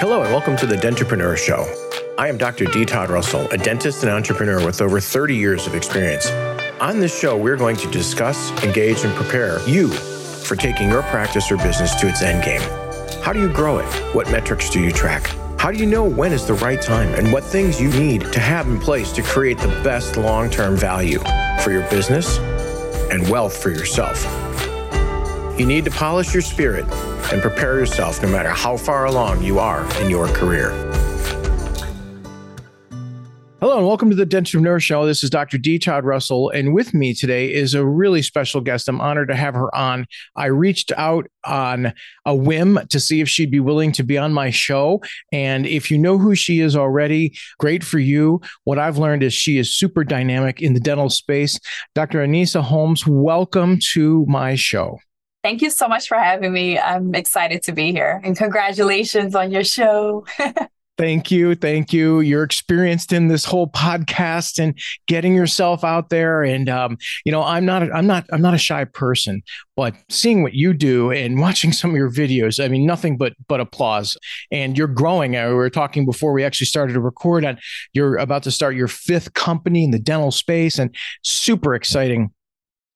Hello, and welcome to the Dentrepreneur Show. I am Dr. D. Todd Russell, a dentist and entrepreneur with over 30 years of experience. On this show, we're going to discuss, engage, and prepare you for taking your practice or business to its end game. How do you grow it? What metrics do you track? How do you know when is the right time and what things you need to have in place to create the best long term value for your business and wealth for yourself? You need to polish your spirit and prepare yourself no matter how far along you are in your career. Hello and welcome to the Dentrepreneur Show. This is Dr. D. Todd Russell, and with me today is a really special guest. I'm honored to have her on. I reached out on a whim to see if she'd be willing to be on my show. And if you know who she is already, great for you. What I've learned is she is super dynamic in the dental space. Dr. Anissa Holmes, welcome to my show. Thank you so much for having me. I'm excited to be here and congratulations on your show. Thank you. Thank you. You're experienced in this whole podcast and getting yourself out there. And um, you know, I'm not I'm not I'm not a shy person, but seeing what you do and watching some of your videos, I mean, nothing but but applause. And you're growing. Uh, we were talking before we actually started to record on you're about to start your fifth company in the dental space and super exciting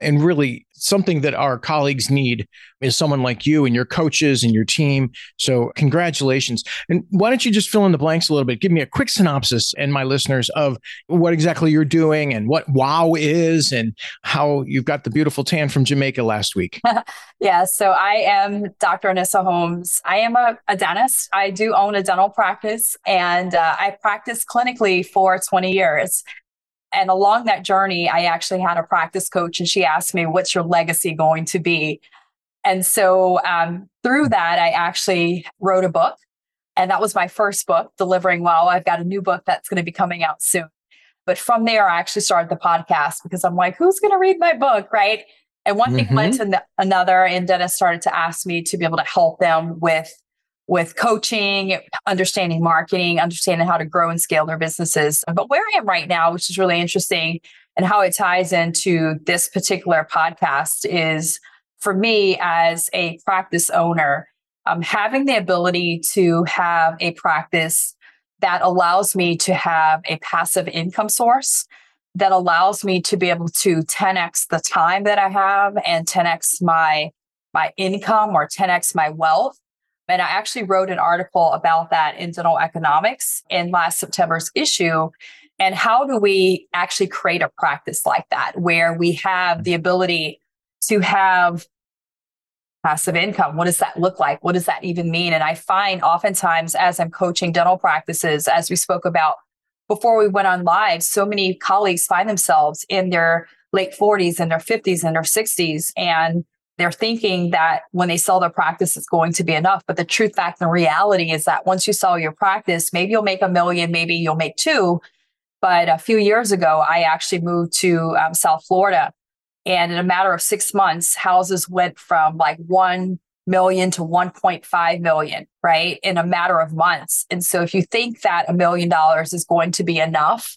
and really something that our colleagues need is someone like you and your coaches and your team. So, congratulations. And why don't you just fill in the blanks a little bit? Give me a quick synopsis and my listeners of what exactly you're doing and what WOW is and how you've got the beautiful tan from Jamaica last week. yeah. So, I am Dr. Anissa Holmes. I am a, a dentist. I do own a dental practice and uh, I practiced clinically for 20 years. And along that journey, I actually had a practice coach and she asked me, What's your legacy going to be? And so um, through that, I actually wrote a book. And that was my first book, Delivering Well. I've got a new book that's going to be coming out soon. But from there, I actually started the podcast because I'm like, who's going to read my book? Right. And one mm-hmm. thing led mm-hmm. to another. And dentists started to ask me to be able to help them with with coaching, understanding marketing, understanding how to grow and scale their businesses. But where I am right now, which is really interesting and how it ties into this particular podcast is for me as a practice owner, um, having the ability to have a practice that allows me to have a passive income source that allows me to be able to 10x the time that I have and 10x my my income or 10x my wealth and I actually wrote an article about that in Dental Economics in last September's issue. And how do we actually create a practice like that where we have the ability to have passive income? What does that look like? What does that even mean? And I find oftentimes as I'm coaching dental practices, as we spoke about before we went on live, so many colleagues find themselves in their late 40s and their 50s and their 60s. And they're thinking that when they sell their practice, it's going to be enough. But the truth, fact, and reality is that once you sell your practice, maybe you'll make a million, maybe you'll make two. But a few years ago, I actually moved to um, South Florida. And in a matter of six months, houses went from like 1 million to 1.5 million, right? In a matter of months. And so if you think that a million dollars is going to be enough,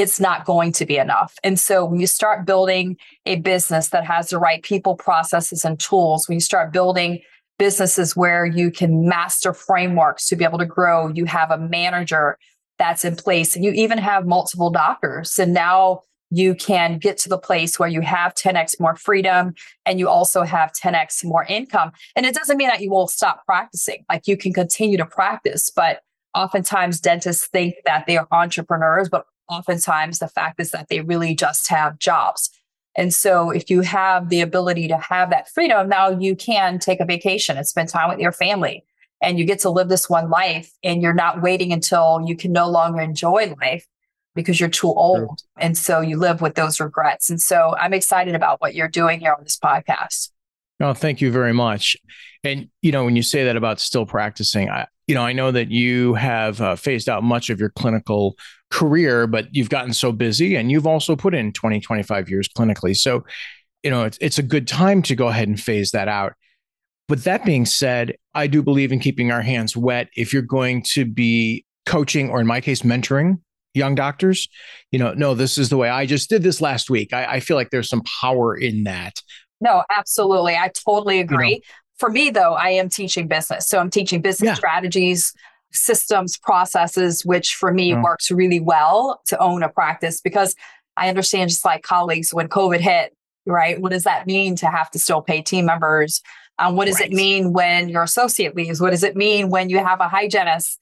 it's not going to be enough. And so when you start building a business that has the right people, processes, and tools, when you start building businesses where you can master frameworks to be able to grow, you have a manager that's in place, and you even have multiple doctors. And now you can get to the place where you have 10x more freedom and you also have 10x more income. And it doesn't mean that you will stop practicing, like you can continue to practice, but oftentimes dentists think that they are entrepreneurs, but oftentimes the fact is that they really just have jobs. And so if you have the ability to have that freedom, now you can take a vacation and spend time with your family and you get to live this one life and you're not waiting until you can no longer enjoy life because you're too old. And so you live with those regrets. And so I'm excited about what you're doing here on this podcast. Oh, thank you very much. And, you know, when you say that about still practicing, I, you know, I know that you have uh, phased out much of your clinical career, but you've gotten so busy and you've also put in 20, 25 years clinically. So, you know, it's, it's a good time to go ahead and phase that out. But that being said, I do believe in keeping our hands wet if you're going to be coaching or in my case, mentoring young doctors. You know, no, this is the way I just did this last week. I, I feel like there's some power in that. No, absolutely. I totally agree. You know, For me, though, I am teaching business. So I'm teaching business yeah. strategies systems, processes, which for me mm. works really well to own a practice because I understand just like colleagues when COVID hit, right? What does that mean to have to still pay team members? Um, what does right. it mean when your associate leaves? What does it mean when you have a hygienist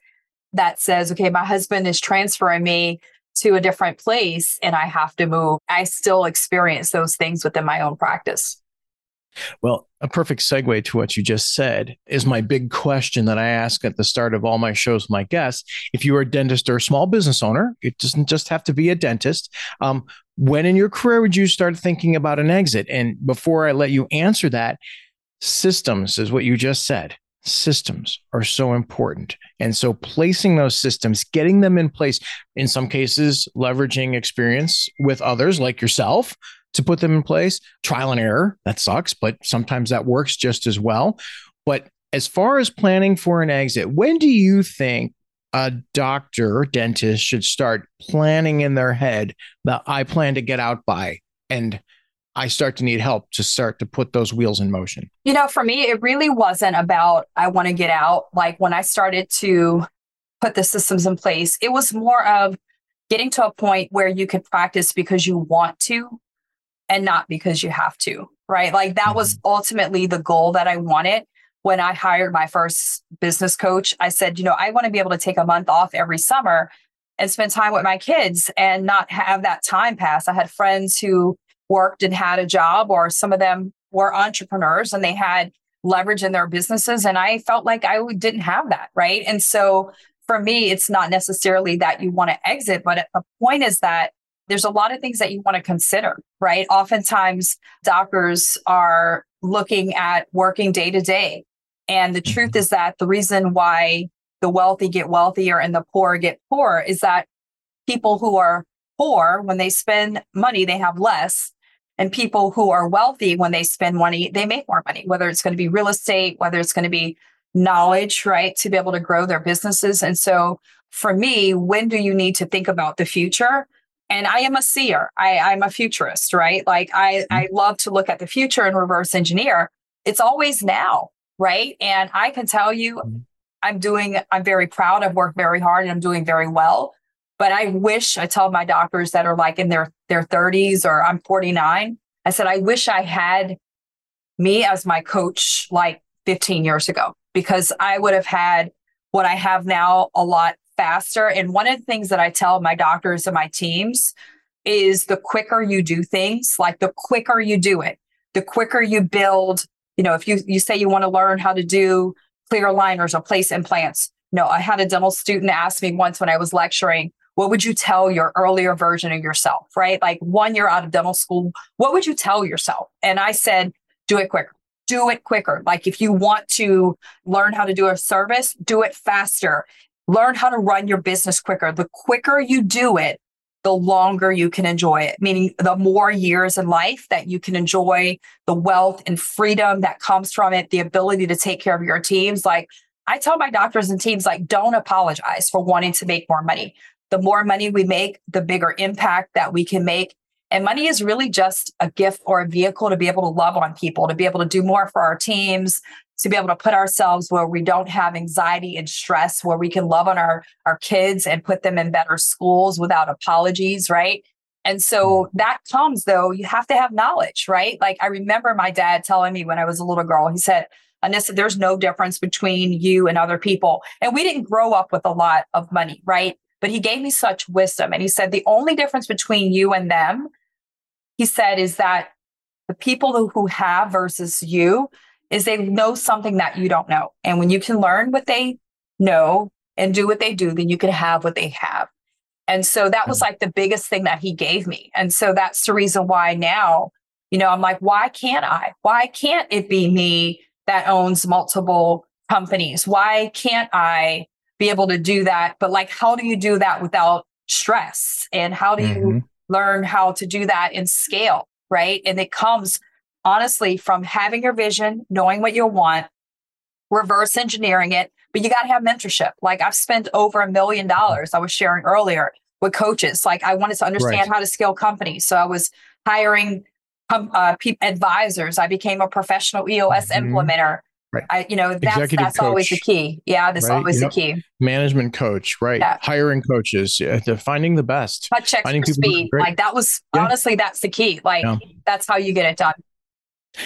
that says, okay, my husband is transferring me to a different place and I have to move? I still experience those things within my own practice. Well, a perfect segue to what you just said is my big question that I ask at the start of all my shows, my guests. If you are a dentist or a small business owner, it doesn't just have to be a dentist. Um, when in your career would you start thinking about an exit? And before I let you answer that, systems is what you just said. Systems are so important. And so placing those systems, getting them in place, in some cases, leveraging experience with others like yourself to put them in place. Trial and error, that sucks, but sometimes that works just as well. But as far as planning for an exit, when do you think a doctor dentist should start planning in their head that I plan to get out by and I start to need help to start to put those wheels in motion? You know, for me, it really wasn't about I want to get out. Like when I started to put the systems in place, it was more of getting to a point where you could practice because you want to and not because you have to, right? Like that was mm-hmm. ultimately the goal that I wanted when I hired my first business coach. I said, you know, I want to be able to take a month off every summer and spend time with my kids and not have that time pass. I had friends who worked and had a job, or some of them were entrepreneurs and they had leverage in their businesses. And I felt like I didn't have that. Right. And so for me, it's not necessarily that you want to exit, but the point is that there's a lot of things that you want to consider, right? Oftentimes, doctors are looking at working day to day. And the truth mm-hmm. is that the reason why the wealthy get wealthier and the poor get poorer is that people who are poor, when they spend money, they have less. And people who are wealthy, when they spend money, they make more money, whether it's going to be real estate, whether it's going to be knowledge, right, to be able to grow their businesses. And so for me, when do you need to think about the future? And I am a seer. I, I'm a futurist, right? Like I, mm-hmm. I love to look at the future and reverse engineer. It's always now, right? And I can tell you, mm-hmm. I'm doing, I'm very proud. I've worked very hard and I'm doing very well. But I wish I tell my doctors that are like in their their 30s or I'm 49. I said, I wish I had me as my coach like 15 years ago because I would have had what I have now a lot faster. And one of the things that I tell my doctors and my teams is the quicker you do things, like the quicker you do it, the quicker you build. You know, if you you say you want to learn how to do clear aligners or place implants. No, I had a dental student ask me once when I was lecturing, what would you tell your earlier version of yourself, right? Like one year out of dental school, what would you tell yourself? And I said, do it quicker. Do it quicker. Like if you want to learn how to do a service, do it faster learn how to run your business quicker. The quicker you do it, the longer you can enjoy it, meaning the more years in life that you can enjoy the wealth and freedom that comes from it, the ability to take care of your teams. Like I tell my doctors and teams, like, don't apologize for wanting to make more money. The more money we make, the bigger impact that we can make. And money is really just a gift or a vehicle to be able to love on people, to be able to do more for our teams, to be able to put ourselves where we don't have anxiety and stress, where we can love on our, our kids and put them in better schools without apologies, right? And so mm-hmm. that comes though, you have to have knowledge, right? Like I remember my dad telling me when I was a little girl, he said, Anissa, there's no difference between you and other people. And we didn't grow up with a lot of money, right? But he gave me such wisdom. And he said, the only difference between you and them, he said, is that the people who, who have versus you, is they know something that you don't know. And when you can learn what they know and do what they do, then you can have what they have. And so that was mm. like the biggest thing that he gave me. And so that's the reason why now, you know, I'm like, why can't I? Why can't it be me that owns multiple companies? Why can't I be able to do that? But like, how do you do that without stress? And how do mm-hmm. you learn how to do that in scale? Right. And it comes honestly from having your vision, knowing what you want, reverse engineering it, but you got to have mentorship. Like I've spent over a million dollars, I was sharing earlier with coaches. Like I wanted to understand right. how to scale companies. So I was hiring uh, advisors. I became a professional EOS mm-hmm. implementer. Right. I, you know, that's Executive that's coach, always the key. Yeah, that's right? always yep. the key. Management coach, right? Yeah. Hiring coaches, yeah, finding the best. Checks finding for speed. Like that was yeah. honestly that's the key. Like that's how you get it done.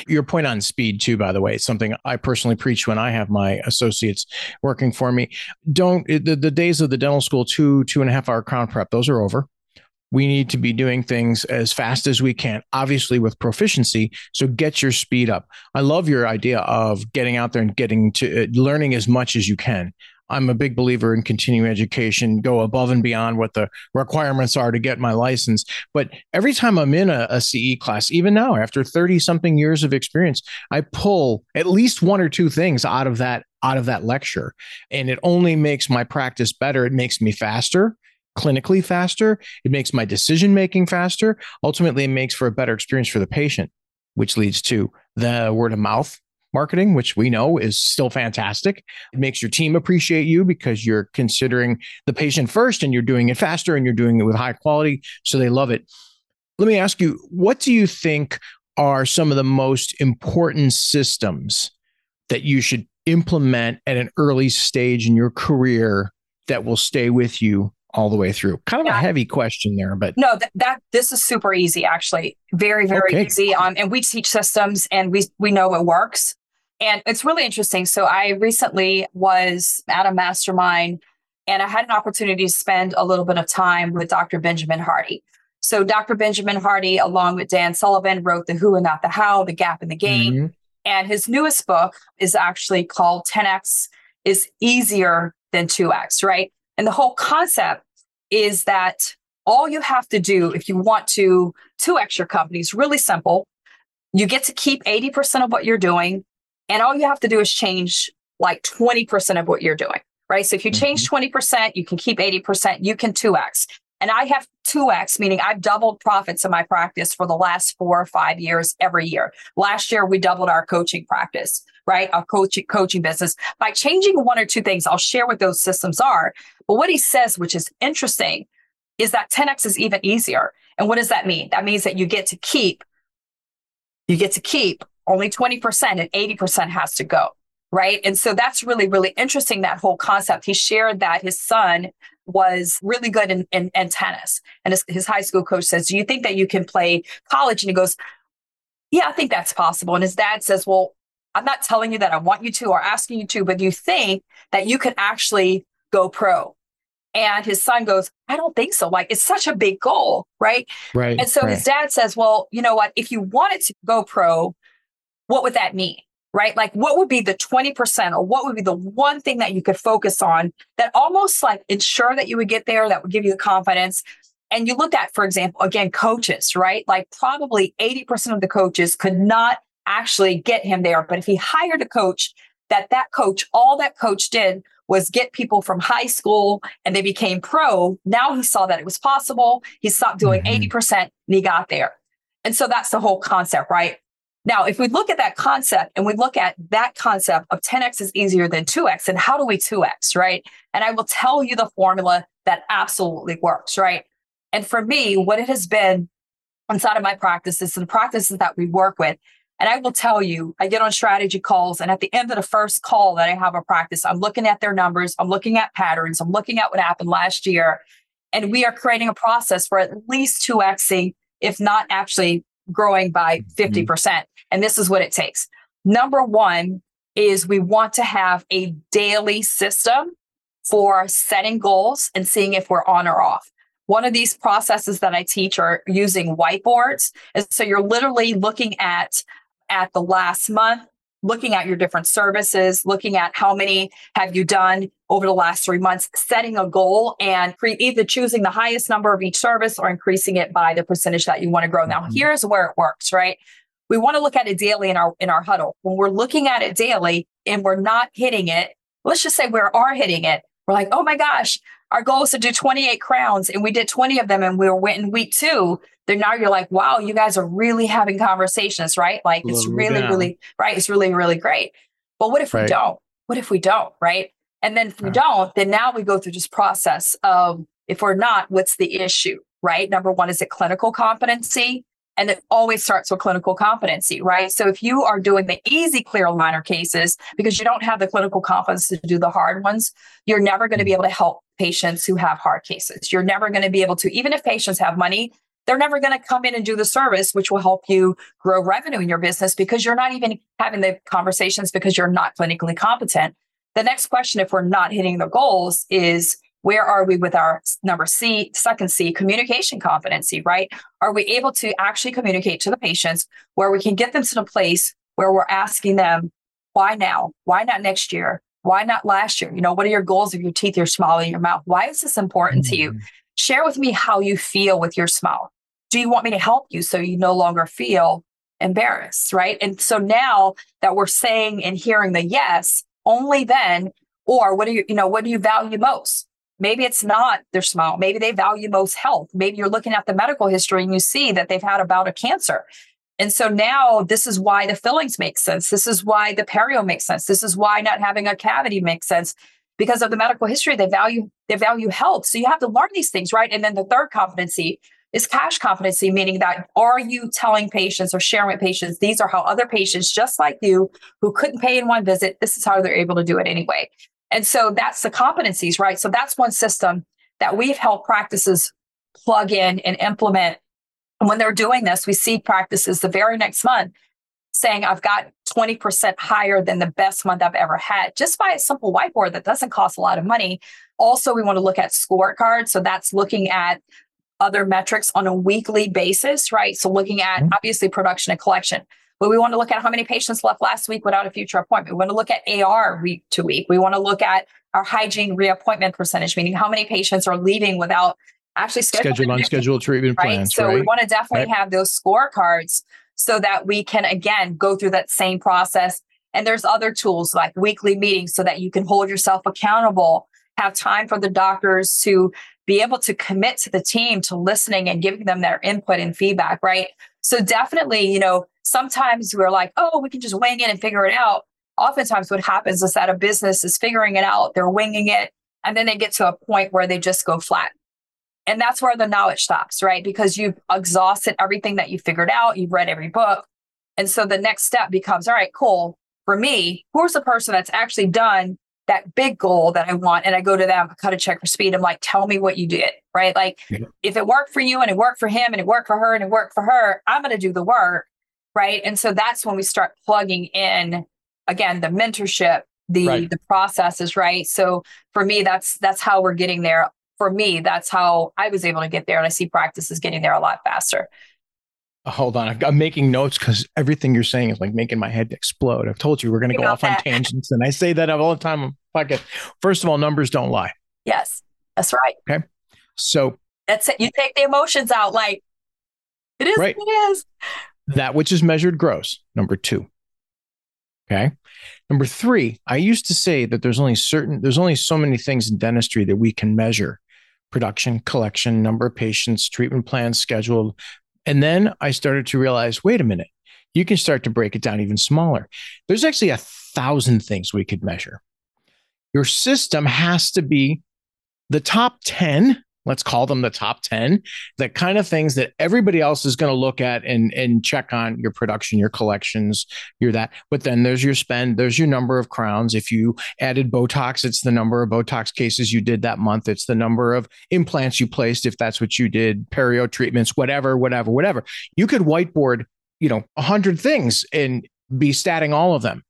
Your point on speed, too, by the way, is something I personally preach when I have my associates working for me. Don't the, the days of the dental school two, two and a half hour crown prep, those are over. We need to be doing things as fast as we can, obviously with proficiency. So get your speed up. I love your idea of getting out there and getting to uh, learning as much as you can. I'm a big believer in continuing education, go above and beyond what the requirements are to get my license. But every time I'm in a, a CE class, even now, after 30 something years of experience, I pull at least one or two things out of that out of that lecture. And it only makes my practice better. It makes me faster clinically faster. It makes my decision making faster. Ultimately, it makes for a better experience for the patient, which leads to the word of mouth marketing, which we know is still fantastic. It makes your team appreciate you because you're considering the patient first and you're doing it faster and you're doing it with high quality. So they love it. Let me ask you, what do you think are some of the most important systems that you should implement at an early stage in your career that will stay with you all the way through? Kind of yeah. a heavy question there, but no, that, that this is super easy actually, very very okay. easy. Um, and we teach systems, and we we know it works, and it's really interesting. So I recently was at a mastermind, and I had an opportunity to spend a little bit of time with Dr. Benjamin Hardy. So Dr. Benjamin Hardy, along with Dan Sullivan, wrote the Who and Not the How, the Gap and the Gain, mm-hmm. and his newest book is actually called 10x is easier than 2x, right? And the whole concept is that all you have to do if you want to 2x your company is really simple. You get to keep 80% of what you're doing. And all you have to do is change like 20% of what you're doing, right? So if you change 20%, mm-hmm. you can keep 80%, you can 2x. And I have 2x, meaning I've doubled profits in my practice for the last four or five years every year. Last year, we doubled our coaching practice, right? Our coaching coaching business by changing one or two things. I'll share what those systems are. But what he says, which is interesting, is that 10x is even easier. And what does that mean? That means that you get to keep, you get to keep only 20% and 80% has to go. Right. And so that's really, really interesting, that whole concept. He shared that his son was really good in, in, in tennis. And his, his, high school coach says, Do you think that you can play college? And he goes, Yeah, I think that's possible. And his dad says, Well, I'm not telling you that I want you to or asking you to, but you think that you can actually go pro. And his son goes, I don't think so. Like, it's such a big goal. Right. Right. And so right. his dad says, Well, you know what? If you wanted to go pro, what would that mean? right? Like what would be the 20% or what would be the one thing that you could focus on that almost like ensure that you would get there, that would give you the confidence. And you look at, for example, again, coaches, right? Like probably 80% of the coaches could not actually get him there. But if he hired a coach, that that coach, all that coach did was get people from high school and they became pro. Now he saw that it was possible. He stopped doing mm-hmm. 80% and he got there. And so that's the whole concept, right? Now, if we look at that concept and we look at that concept of 10x is easier than 2x, and how do we 2x, right? And I will tell you the formula that absolutely works, right? And for me, what it has been inside of my practices and the practices that we work with, and I will tell you, I get on strategy calls, and at the end of the first call that I have a practice, I'm looking at their numbers, I'm looking at patterns, I'm looking at what happened last year, and we are creating a process for at least 2xing, if not actually growing by 50%. Mm-hmm. And this is what it takes. Number one is we want to have a daily system for setting goals and seeing if we're on or off. One of these processes that I teach are using whiteboards. And so you're literally looking at at the last month, looking at your different services, looking at how many have you done over the last three months, setting a goal and pre- either choosing the highest number of each service or increasing it by the percentage that you want to grow. Now, mm-hmm. here's where it works, right? We want to look at it daily in our in our huddle. When we're looking at it daily and we're not hitting it, let's just say we are hitting it. We're like, oh my gosh, our goal is to do 28 crowns and we did 20 of them and we were in week two then now you're like, wow, you guys are really having conversations, right? Like it's really, down. really, right. It's really, really great. But what if right. we don't? What if we don't? Right. And then if we don't, then now we go through this process of if we're not, what's the issue? Right. Number one, is it clinical competency? And it always starts with clinical competency, right? So if you are doing the easy clear aligner cases because you don't have the clinical competence to do the hard ones, you're never going to be mm. able to help patients who have hard cases. You're never going to be able to, even if patients have money, they're never going to come in and do the service, which will help you grow revenue in your business because you're not even having the conversations because you're not clinically competent. The next question, if we're not hitting the goals, is where are we with our number C, second C, communication competency, right? Are we able to actually communicate to the patients where we can get them to the place where we're asking them, why now? Why not next year? Why not last year? You know, what are your goals of your teeth, your smile, and your mouth? Why is this important mm-hmm. to you? Mm. Share with me how you feel with your smile. Do you want me to help you so you no longer feel embarrassed? Right. And so now that we're saying and hearing the yes, only then, or what do you, you know, what do you value most? Maybe it's not their smile. Maybe they value most health. Maybe you're looking at the medical history and you see that they've had a bout of cancer. And so now this is why the fillings make sense. This is why the perio makes sense. This is why not having a cavity makes sense because of the medical history. They value they value health. So you have to learn these things, right? And then the third competency is cash competency, meaning that are you telling patients or sharing with patients, these are how other patients just like you who couldn't pay in one visit, this is how they're able to do it anyway. And so that's the competencies, right? So that's one system that we've helped practices plug in and implement. And when they're doing this, we see practices the very next month saying, I've got 20% higher than the best month I've ever had, just by a simple whiteboard that doesn't cost a lot of money. Also, we want to look at scorecards. So that's looking at other metrics on a weekly basis, right? So looking at mm-hmm. obviously production and collection. But we want to look at how many patients left last week without a future appointment. We want to look at AR week to week. We want to look at our hygiene reappointment percentage, meaning how many patients are leaving without actually scheduled unscheduled treatment right? plans. So right? we want to definitely right. have those scorecards so that we can again go through that same process. And there's other tools like weekly meetings so that you can hold yourself accountable, have time for the doctors to be able to commit to the team to listening and giving them their input and feedback, right? So definitely, you know, sometimes we're like, oh, we can just wing it and figure it out. Oftentimes, what happens is that a business is figuring it out, they're winging it, and then they get to a point where they just go flat. And that's where the knowledge stops, right? Because you've exhausted everything that you figured out, you've read every book. And so the next step becomes all right, cool. For me, who's the person that's actually done that big goal that I want? And I go to them, I cut a check for speed. I'm like, tell me what you did, right? Like, yeah. if it worked for you and it worked for him and it worked for her and it worked for her, I'm going to do the work right? And so that's when we start plugging in again the mentorship the right. the processes right? So for me that's that's how we're getting there. For me that's how i was able to get there and i see practices getting there a lot faster. Hold on i'm making notes because everything you're saying is like making my head explode. I've told you we're going to go off that. on tangents and i say that all the time. On podcast first of all numbers don't lie. Yes that's right. Okay? So that's it. You take the emotions out like it is right. it is that which is measured grows. Number two. Okay. Number three, I used to say that there's only certain, there's only so many things in dentistry that we can measure production, collection, number of patients, treatment plans scheduled. And then I started to realize wait a minute, you can start to break it down even smaller. There's actually a thousand things we could measure. Your system has to be the top 10 let's call them the top 10 the kind of things that everybody else is going to look at and and check on your production your collections your that. But then there's your spend there's your number of crowns. If you added botox it's the number of botox cases you did that month. It's the number of implants you placed if that's what you did perio treatments whatever whatever whatever. You could whiteboard you know 100 things and be statting all of them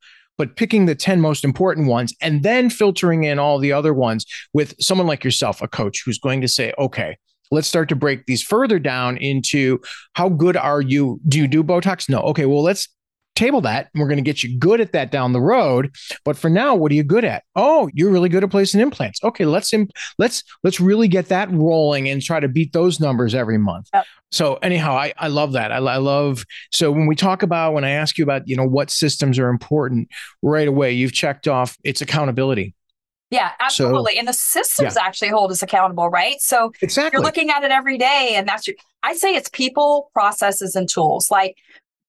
but picking the 10 most important ones and then filtering in all the other ones with someone like yourself, a coach who's going to say, okay, let's start to break these further down into how good are you? Do you do Botox? No. Okay, well, let's table that and we're going to get you good at that down the road but for now what are you good at oh you're really good at placing implants okay let's imp- let's let's really get that rolling and try to beat those numbers every month yep. so anyhow i i love that I, I love so when we talk about when i ask you about you know what systems are important right away you've checked off it's accountability yeah, absolutely. So, and the systems yeah. actually hold us accountable, right? So exactly. you're looking at it every day, and that's your, I say it's people, processes, and tools. Like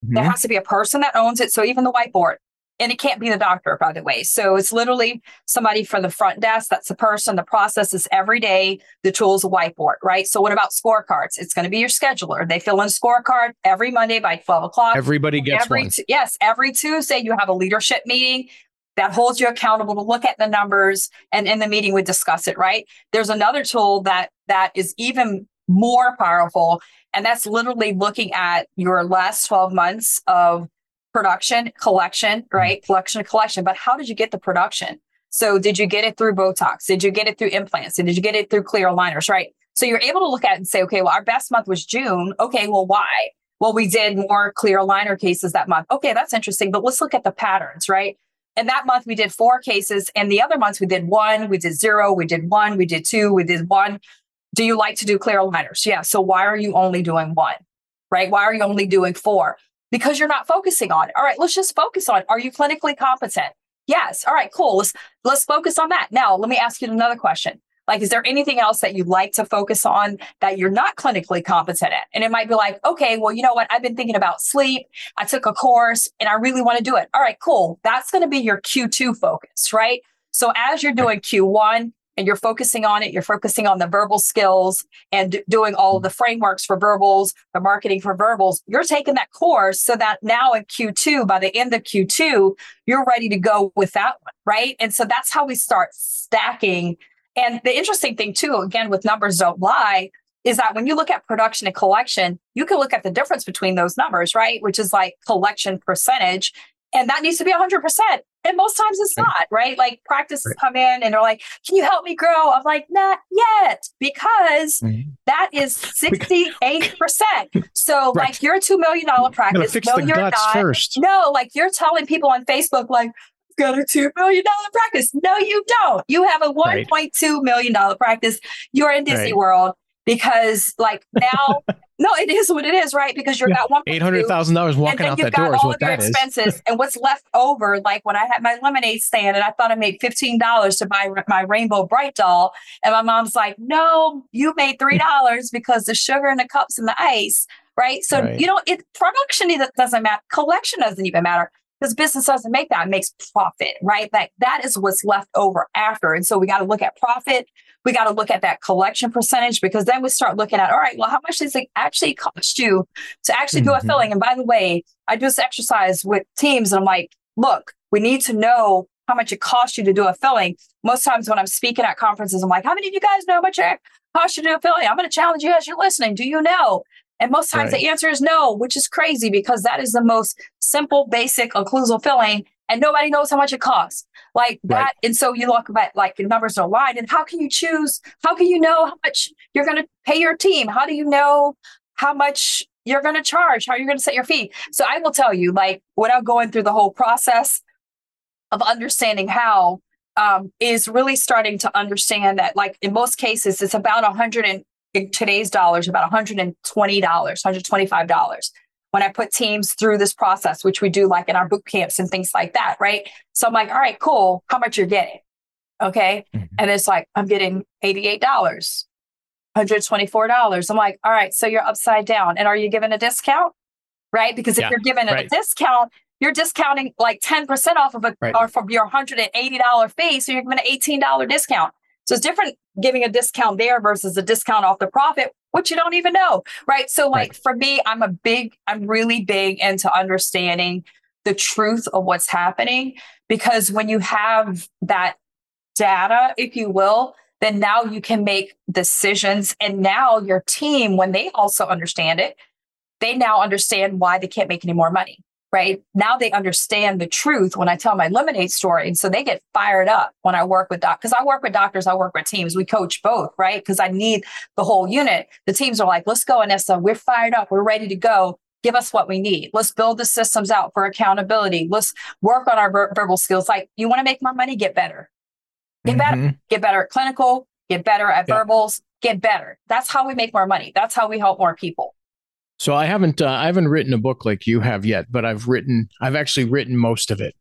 Mm-hmm. There has to be a person that owns it. So even the whiteboard, and it can't be the doctor, by the way. So it's literally somebody from the front desk. That's the person. The process is every day. The tool is a whiteboard, right? So what about scorecards? It's going to be your scheduler. They fill in scorecard every Monday by 12 o'clock. Everybody gets every, one. Yes. Every Tuesday, you have a leadership meeting that holds you accountable to look at the numbers and in the meeting we discuss it, right? There's another tool that that is even more powerful. And that's literally looking at your last 12 months of production, collection, mm-hmm. right? Collection, collection. But how did you get the production? So did you get it through Botox? Did you get it through implants? And did you get it through clear aligners, right? So you're able to look at and say, okay, well, our best month was June. Okay, well, why? Well, we did more clear aligner cases that month. Okay, that's interesting. But let's look at the patterns, right? And that month we did four cases. And the other months we did one, we did zero, we did one, we did two, we did one. Do you like to do clear aligners? Yeah. So why are you only doing one? Right? Why are you only doing four? because you're not focusing on it. All right, let's just focus on are you clinically competent? Yes. All right, cool. Let's let's focus on that. Now, let me ask you another question. Like, is there anything else that you'd like to focus on that you're not clinically competent at? And it might be like, okay, well, you know what? I've been thinking about sleep. I took a course and I really want to do it. All right, cool. That's going to be your Q2 focus, right? So as you're doing Q1, and you're focusing on it. You're focusing on the verbal skills and doing all of the frameworks for verbals, the marketing for verbals. You're taking that course so that now in Q2, by the end of Q2, you're ready to go with that one, right? And so that's how we start stacking. And the interesting thing, too, again, with numbers don't lie, is that when you look at production and collection, you can look at the difference between those numbers, right? Which is like collection percentage and that needs to be 100%. And most times it's not, right? Like practices right. come in and they're like, can you help me grow? I'm like, not yet, because mm-hmm. that is 68%. So, right. like, you're a $2 million practice. No, you're not. First. No, like, you're telling people on Facebook, like, got a $2 million practice. No, you don't. You have a $1.2 million practice. You're in Disney World because, like, now No, it is what it is, right? Because you're yeah. one eight hundred thousand dollars walking out that door is what that is. Expenses and what's left over, like when I had my lemonade stand and I thought I made fifteen dollars to buy my Rainbow Brite doll, and my mom's like, "No, you made three dollars because the sugar and the cups and the ice." Right. So right. you know, it production doesn't matter. Collection doesn't even matter because business doesn't make that; it makes profit. Right. Like that is what's left over after, and so we got to look at profit we got to look at that collection percentage because then we start looking at, all right, well, how much does it actually cost you to actually mm-hmm. do a mm-hmm. filling? And by the way, I do this exercise with teams and I'm like, look, we need to know how much it costs you to do a filling. Most times when I'm speaking at conferences, I'm like, how many of you guys know how much it costs you to do a filling? I'm going to challenge you as you're listening. Do you know? And most times right. the answer is no, which is crazy because that is the most simple, basic occlusal filling and nobody knows how much it costs. Like that. Right. And so you look at like numbers don't lie. And how can you choose? How can you know how much you're going to pay your team? How do you know how much you're going to charge? How are you going to set your fee? So I will tell you, like, without going through the whole process of understanding how, um, is really starting to understand that, like, in most cases, it's about a hundred and in today's dollars, about $120, $125 when I put teams through this process, which we do like in our boot camps and things like that, right? So I'm like, all right, cool. How much you're getting? Okay. Mm-hmm. And it's like, I'm getting $88, $124. I'm like, all right, so you're upside down. And are you given a discount? Right? Because if yeah, you're given right. a discount, you're discounting like 10% off of a right. or from your $180 fee. So you're given an $18 discount. So it's different giving a discount there versus a discount off the profit, which you don't even know. Right. So, like right. for me, I'm a big, I'm really big into understanding the truth of what's happening because when you have that data, if you will, then now you can make decisions. And now your team, when they also understand it, they now understand why they can't make any more money right? Now they understand the truth when I tell my lemonade story. And so they get fired up when I work with doctors. Because I work with doctors, I work with teams. We coach both, right? Because I need the whole unit. The teams are like, let's go, Anissa. We're fired up. We're ready to go. Give us what we need. Let's build the systems out for accountability. Let's work on our ver- verbal skills. Like, you want to make more money? Get better. Get mm-hmm. better. Get better at clinical. Get better at yeah. verbals. Get better. That's how we make more money. That's how we help more people. So I haven't uh, I haven't written a book like you have yet, but I've written I've actually written most of it,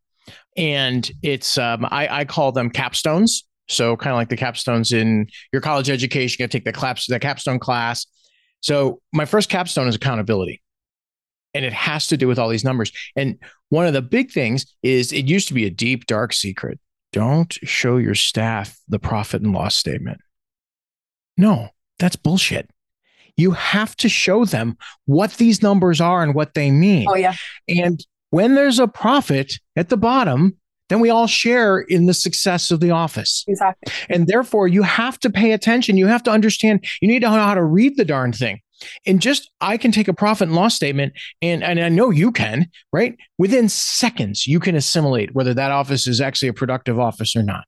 and it's um, I, I call them capstones. So kind of like the capstones in your college education, you got to take the claps the capstone class. So my first capstone is accountability, and it has to do with all these numbers. And one of the big things is it used to be a deep, dark secret. Don't show your staff the profit and loss statement. No, that's bullshit. You have to show them what these numbers are and what they mean. Oh, yeah. And when there's a profit at the bottom, then we all share in the success of the office. Exactly. And therefore, you have to pay attention. You have to understand, you need to know how to read the darn thing. And just I can take a profit and loss statement, and, and I know you can, right? Within seconds, you can assimilate whether that office is actually a productive office or not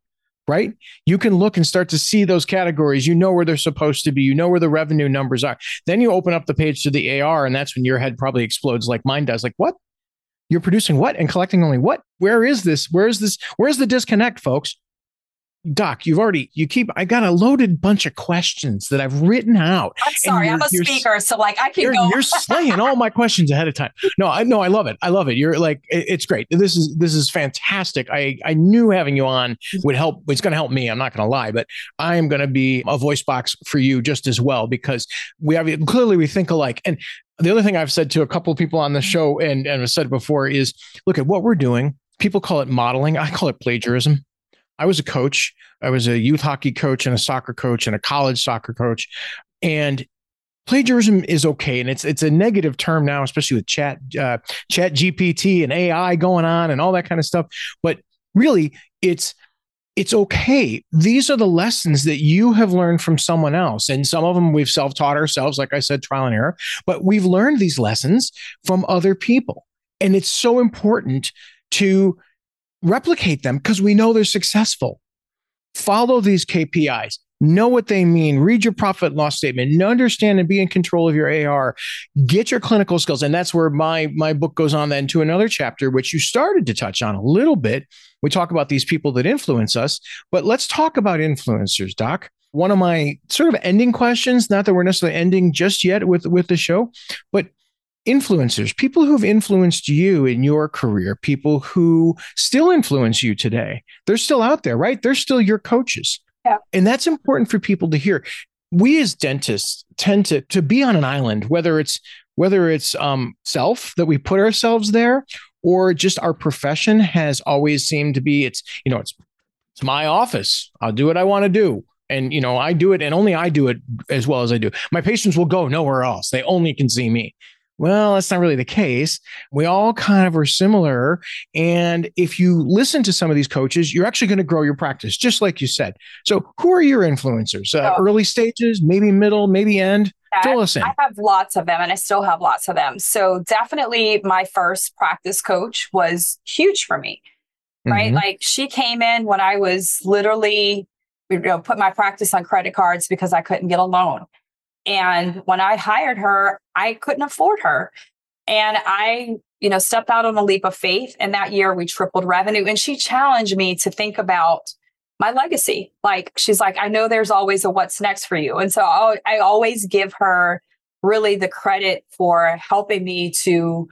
right? You can look and start to see those categories. You know where they're supposed to be. You know where the revenue numbers are. Then you open up the page to the AR, and that's when your head probably explodes like mine does. Like, what? You're producing what and collecting only what? Where is this? Where is this? Where's the disconnect, folks? Doc, you've already you keep I got a loaded bunch of questions that I've written out. I'm sorry, I'm a speaker, so like I can you're, go. You're slaying all my questions ahead of time. No, I no, I love it. I love it. You're like it, it's great. This is this is fantastic. I I knew having you on would help. It's going to help me. I'm not going to lie, but I am going to be a voice box for you just as well because we have clearly we think alike. And the other thing I've said to a couple of people on the mm-hmm. show and and I've said before is look at what we're doing. People call it modeling. I call it plagiarism I was a coach. I was a youth hockey coach and a soccer coach and a college soccer coach. And plagiarism is okay and it's it's a negative term now especially with chat uh, chat gpt and ai going on and all that kind of stuff. But really it's it's okay. These are the lessons that you have learned from someone else. And some of them we've self-taught ourselves like i said trial and error. But we've learned these lessons from other people. And it's so important to replicate them because we know they're successful. Follow these KPIs. Know what they mean. Read your profit and loss statement. Understand and be in control of your AR. Get your clinical skills, and that's where my my book goes on then to another chapter, which you started to touch on a little bit. We talk about these people that influence us, but let's talk about influencers, Doc. One of my sort of ending questions, not that we're necessarily ending just yet with with the show, but influencers, people who've influenced you in your career, people who still influence you today. They're still out there, right? They're still your coaches. Yeah. And that's important for people to hear. We as dentists tend to to be on an island, whether it's whether it's um, self that we put ourselves there, or just our profession has always seemed to be it's you know it's it's my office. I'll do what I want to do and you know i do it and only i do it as well as i do my patients will go nowhere else they only can see me well, that's not really the case. We all kind of are similar. And if you listen to some of these coaches, you're actually going to grow your practice, just like you said. So, who are your influencers? Uh, oh. Early stages, maybe middle, maybe end? Fill us in. I have lots of them and I still have lots of them. So, definitely my first practice coach was huge for me, right? Mm-hmm. Like, she came in when I was literally, you know, put my practice on credit cards because I couldn't get a loan. And when I hired her, I couldn't afford her. And I, you know, stepped out on a leap of faith. And that year we tripled revenue. And she challenged me to think about my legacy. Like she's like, I know there's always a what's next for you. And so I'll, I always give her really the credit for helping me to,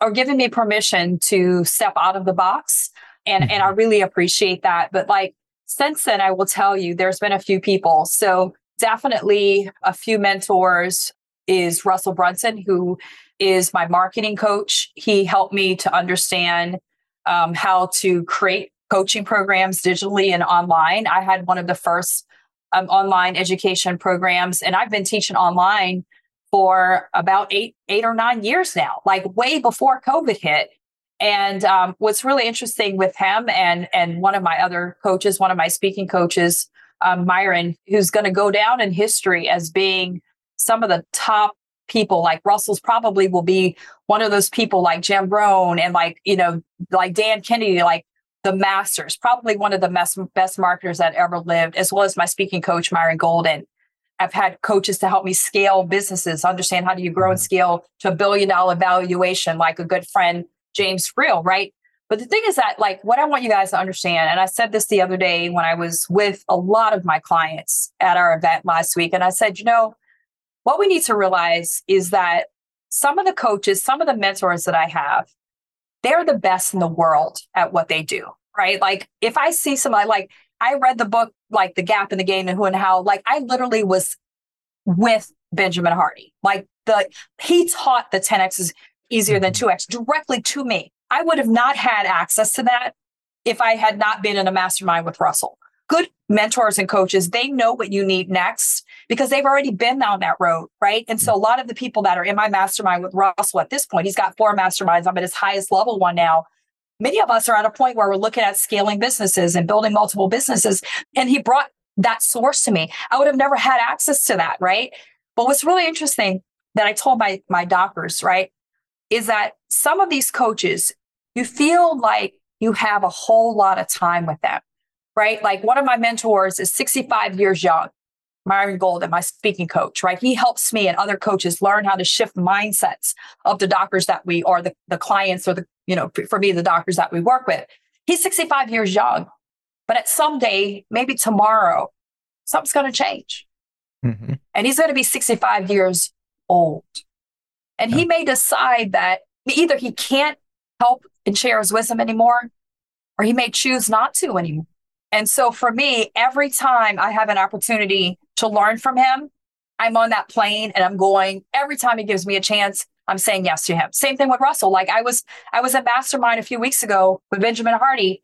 or giving me permission to step out of the box. And, and I mm-hmm. really appreciate that. But like since then, I will tell you, there's been a few people. So definitely a few mentors is Russell Brunson, who is my marketing coach. He helped me to understand um, how to create coaching programs digitally and online. I had one of the first um, online education programs, and I've been teaching online for about eight, eight or nine years now, like way before COVID hit. And um, what's really interesting with him and and one of my other coaches, one of my speaking coaches, um, Myron, who's going to go down in history as being some of the top people. Like Russell's probably will be one of those people like Jim Rohn and like, you know, like Dan Kennedy, like the masters, probably one of the best, best marketers that ever lived, as well as my speaking coach, Myron Golden. I've had coaches to help me scale businesses, understand how do you grow and scale to a billion dollar valuation, like a good friend, James Friel, right? But the thing is that, like, what I want you guys to understand, and I said this the other day when I was with a lot of my clients at our event last week, and I said, you know, what we need to realize is that some of the coaches, some of the mentors that I have, they're the best in the world at what they do, right? Like, if I see somebody, like, I read the book, like, The Gap and the Gain and Who and How, like, I literally was with Benjamin Hardy. Like, the he taught the 10X is easier than mm-hmm. 2X directly to me I would have not had access to that if I had not been in a mastermind with Russell. Good mentors and coaches, they know what you need next because they've already been down that road, right? And so a lot of the people that are in my mastermind with Russell at this point, he's got four masterminds. I'm at his highest level one now. Many of us are at a point where we're looking at scaling businesses and building multiple businesses. And he brought that source to me. I would have never had access to that, right? But what's really interesting that I told my my doctors, right, is that some of these coaches, you feel like you have a whole lot of time with them, right? Like one of my mentors is 65 years young, Myron Golden, my speaking coach, right? He helps me and other coaches learn how to shift mindsets of the doctors that we or the, the clients or the, you know, for me, the doctors that we work with. He's 65 years young, but at some day, maybe tomorrow, something's going to change. Mm-hmm. And he's going to be 65 years old. And he may decide that either he can't help and share his wisdom anymore, or he may choose not to anymore. And so for me, every time I have an opportunity to learn from him, I'm on that plane and I'm going, every time he gives me a chance, I'm saying yes to him. Same thing with Russell. Like I was, I was at Mastermind a few weeks ago with Benjamin Hardy.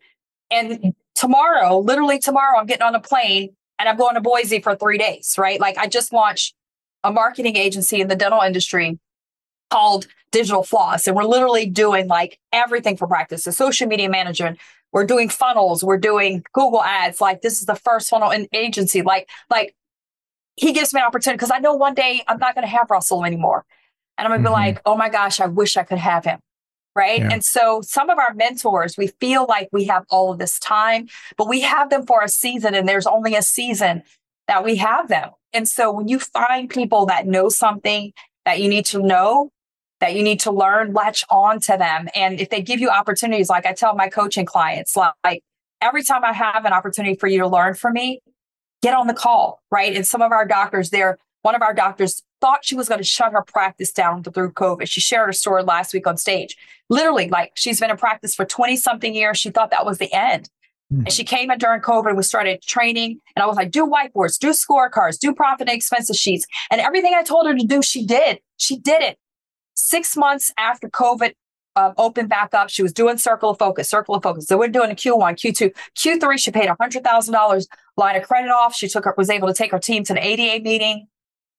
And tomorrow, literally tomorrow, I'm getting on a plane and I'm going to Boise for three days, right? Like I just launched a marketing agency in the dental industry called Digital Floss. And we're literally doing like everything for practice, the social media management. We're doing funnels. We're doing Google ads. Like this is the first funnel in agency. Like, like he gives me an opportunity because I know one day I'm not going to have Russell anymore. And I'm going to mm-hmm. be like, oh my gosh, I wish I could have him. Right. Yeah. And so some of our mentors, we feel like we have all of this time, but we have them for a season and there's only a season that we have them. And so when you find people that know something that you need to know, that you need to learn, latch on to them. And if they give you opportunities, like I tell my coaching clients, like every time I have an opportunity for you to learn from me, get on the call, right? And some of our doctors there, one of our doctors thought she was going to shut her practice down through COVID. She shared her story last week on stage. Literally, like she's been in practice for 20 something years. She thought that was the end. Mm. And she came in during COVID and we started training. And I was like, do whiteboards, do scorecards, do profit and expenses sheets. And everything I told her to do, she did. She did it. Six months after COVID um, opened back up, she was doing circle of focus, circle of focus. So we're doing a Q1, Q2, Q3. She paid $100,000 line of credit off. She took her, was able to take her team to an ADA meeting,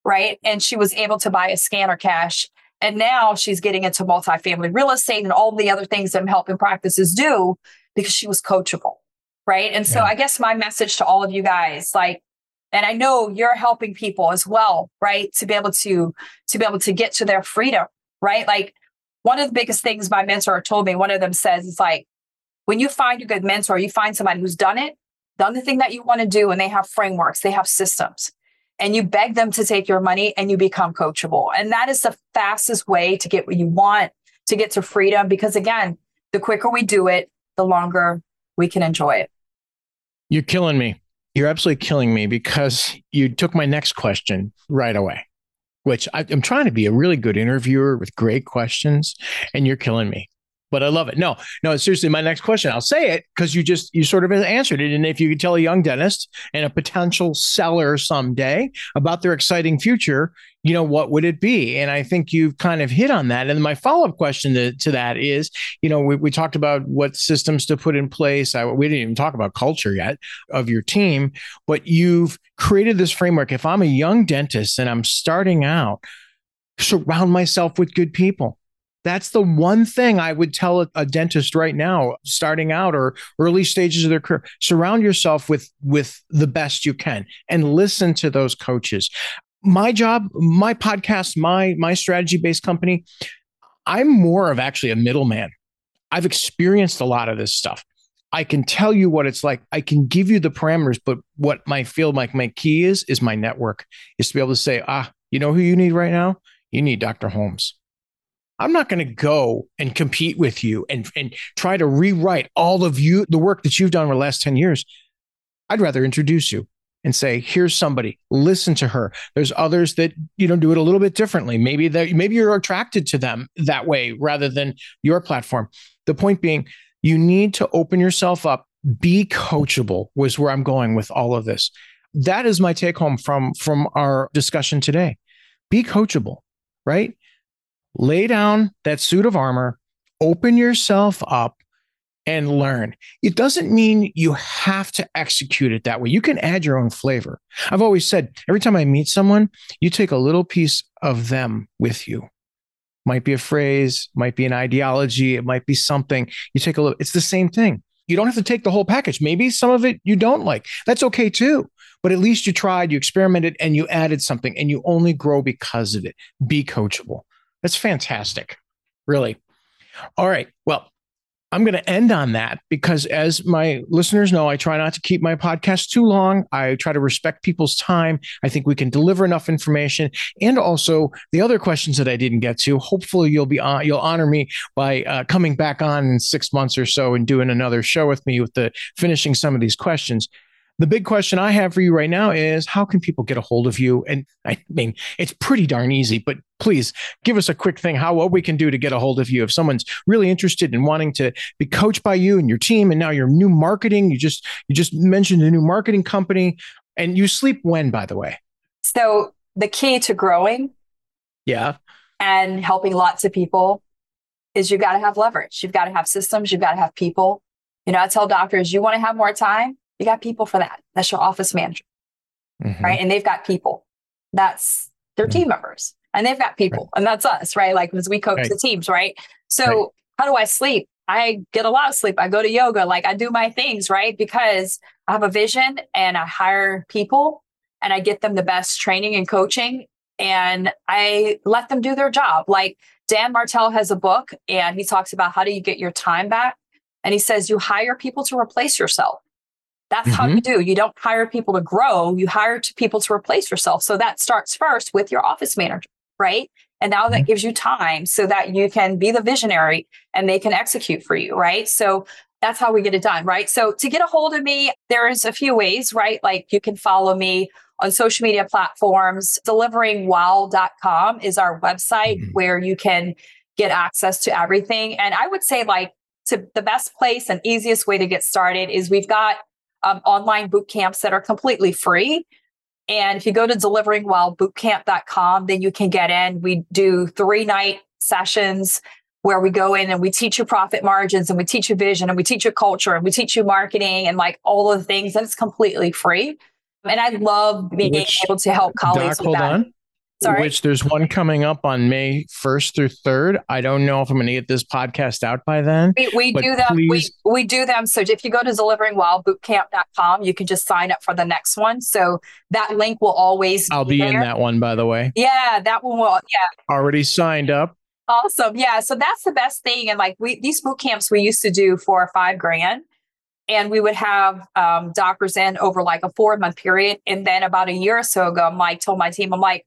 right? And she was able to buy a scanner cash. And now she's getting into multifamily real estate and all the other things that I'm helping practices do because she was coachable right? And so. I guess my message to all of you guys, like, and I know you're helping people as well, right? To be able to to be able to get to their freedom, right? Like one of the biggest things my mentor told me, one of them says is like, when you find a good mentor, you find somebody who's done it, done the thing that you want to do, and they have frameworks, they have systems, and you beg them to take your money and you become coachable. And that is the fastest way to get what you want, to get to freedom. Because again, the quicker we do it, the longer we can enjoy it. You're killing me. You're absolutely killing me because you took my next question right away, which I, am trying to be a really good interviewer with great questions, and you're killing me but I love it. No, no, seriously, my next question, I'll say it because you just, you sort of answered it. And if you could tell a young dentist and a potential seller someday about their exciting future, you know, what would it be? And I think you've kind of hit on that. And my follow up question to, to that is, you know, we, we talked about what systems to put in place. I, we didn't even talk about culture yet of your team, but you've created this framework. If I'm a young dentist and I'm starting out, surround myself with good people that's the one thing I would tell a, dentist right now, starting out or early stages of their career. Surround yourself with with the best you can and listen to those coaches. My job, my podcast, my my strategy based company, I'm more of actually a middleman. I've experienced a lot of this stuff. I can tell you what it's like. I can give you the parameters, but what my feel like my key is is my network is to be able to say, ah, you know who you need right now? You need Dr. Holmes I'm not going to go and compete with you and, and try to rewrite all of you, the work that you've done over the last 10 years. I'd rather introduce you and say, here's somebody, listen to her. There's others that, you know, do it a little bit differently. Maybe that maybe you're attracted to them that way rather than your platform. The point being, you need to open yourself up, be coachable was where I'm going with all of this. That is my take home from from our discussion today. Be coachable, right? Lay down that suit of armor, open yourself up and learn. It doesn't mean you have to execute it that way. You can add your own flavor. I've always said every time I meet someone, you take a little piece of them with you. Might be a phrase, might be an ideology, it might be something. You take a little, it's the same thing. You don't have to take the whole package. Maybe some of it you don't like. That's okay too. But at least you tried, you experimented, and you added something, and you only grow because of it. Be coachable. That's fantastic. Really. All right. Well, I'm going to end on that because, as my listeners know, I try not to keep my podcast too long. I try to respect people's time. I think we can deliver enough information, and also the other questions that I didn't get to. Hopefully, you'll be on, you'll honor me by uh, coming back on in six months or so and doing another show with me with the finishing some of these questions the big question I have for you right now is how can people get a hold of you? And I mean, it's pretty darn easy, but please give us a quick thing how what we can do to get a hold of you. If someone's really interested in wanting to be coached by you and your team and now your new marketing you just you just mentioned a new marketing company and you sleep when by the way? So the key to growing yeah. and helping lots of people is you got to have leverage. You've got to have systems. You've got to have people. You know i tell doctors you want to have more time you got people for that. That's your office manager, mm-hmm. right? And they've got people. That's their mm-hmm. team members, and they've got people, right. and that's us, right? Like as we coach right. the teams, right? So right. how do I sleep? I get a lot of sleep. I go to yoga, like I do my things, right? Because I have a vision and I hire people and I get them the best training and coaching and I let them do their job. Like Dan Martell has a book and he talks about how do you get your time back? And he says you hire people to replace yourself. That's mm-hmm. how you do. You don't hire people to grow, you hire to people to replace yourself. So that starts first with your office manager, right? And now that mm-hmm. gives you time so that you can be the visionary and they can execute for you, right? So that's how we get it done, right? So to get a hold of me, there's a few ways, right? Like you can follow me on social media platforms. Deliveringwell.com is our website mm-hmm. where you can get access to everything. And I would say like to the best place and easiest way to get started is we've got um, online boot camps that are completely free. And if you go to deliveringwellbootcamp.com, then you can get in. We do three night sessions where we go in and we teach you profit margins and we teach you vision and we teach you culture and we teach you marketing and like all of the things. And it's completely free. And I love being Which, able to help colleagues doc, with that. On. Sorry. Which there's one coming up on May 1st through 3rd. I don't know if I'm going to get this podcast out by then. We, we do them. Please... We, we do them. So if you go to deliveringwellbootcamp.com, you can just sign up for the next one. So that link will always I'll be, be in that one, by the way. Yeah, that one will. Yeah. Already signed up. Awesome. Yeah. So that's the best thing. And like we, these boot camps we used to do for five grand and we would have um, doctors in over like a four month period. And then about a year or so ago, Mike told my team, I'm like,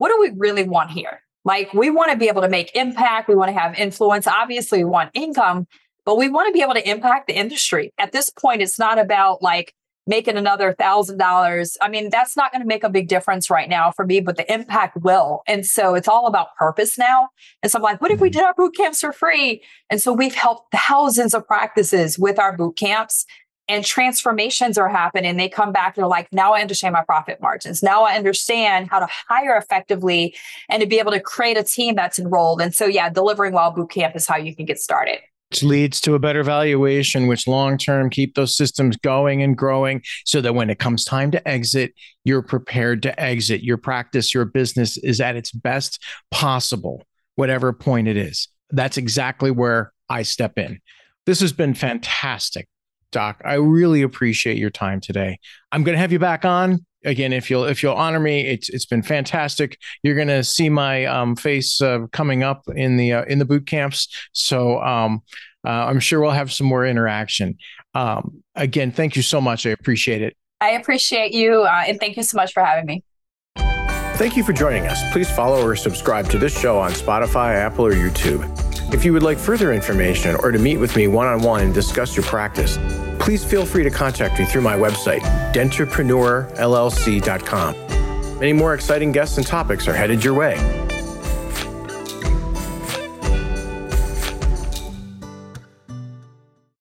what do we really want here? Like, we want to be able to make impact. We want to have influence. Obviously, we want income, but we want to be able to impact the industry. At this point, it's not about like making another thousand dollars. I mean, that's not going to make a big difference right now for me, but the impact will. And so it's all about purpose now. And so I'm like, what if we mm-hmm. did our boot camps for free? And so we've helped thousands of practices with our boot camps and transformations are happening. They come back, they're like, now I understand my profit margins. Now I understand how to hire effectively and to be able to create a team that's enrolled. And so, yeah, delivering while well bootcamp is how you can get started. Which leads to a better valuation, which long term keep those systems going and growing so that when it comes time to exit, you're prepared to exit. Your practice, your business is at its best possible, whatever point it is. That's exactly where I step in. This has been fantastic. Doc. I really appreciate your time today. I'm going to have you back on again if you'll if you'll honor me. It's it's been fantastic. You're going to see my um, face uh, coming up in the uh, in the boot camps. So um, uh, I'm sure we'll have some more interaction. Um, again, thank you so much. I appreciate it. I appreciate you, uh, and thank you so much for having me. Thank you for joining us. Please follow or subscribe to this show on Spotify, Apple, or YouTube. If you would like further information or to meet with me one on one and discuss your practice, please feel free to contact me through my website, dentrepreneurllc.com. Many more exciting guests and topics are headed your way.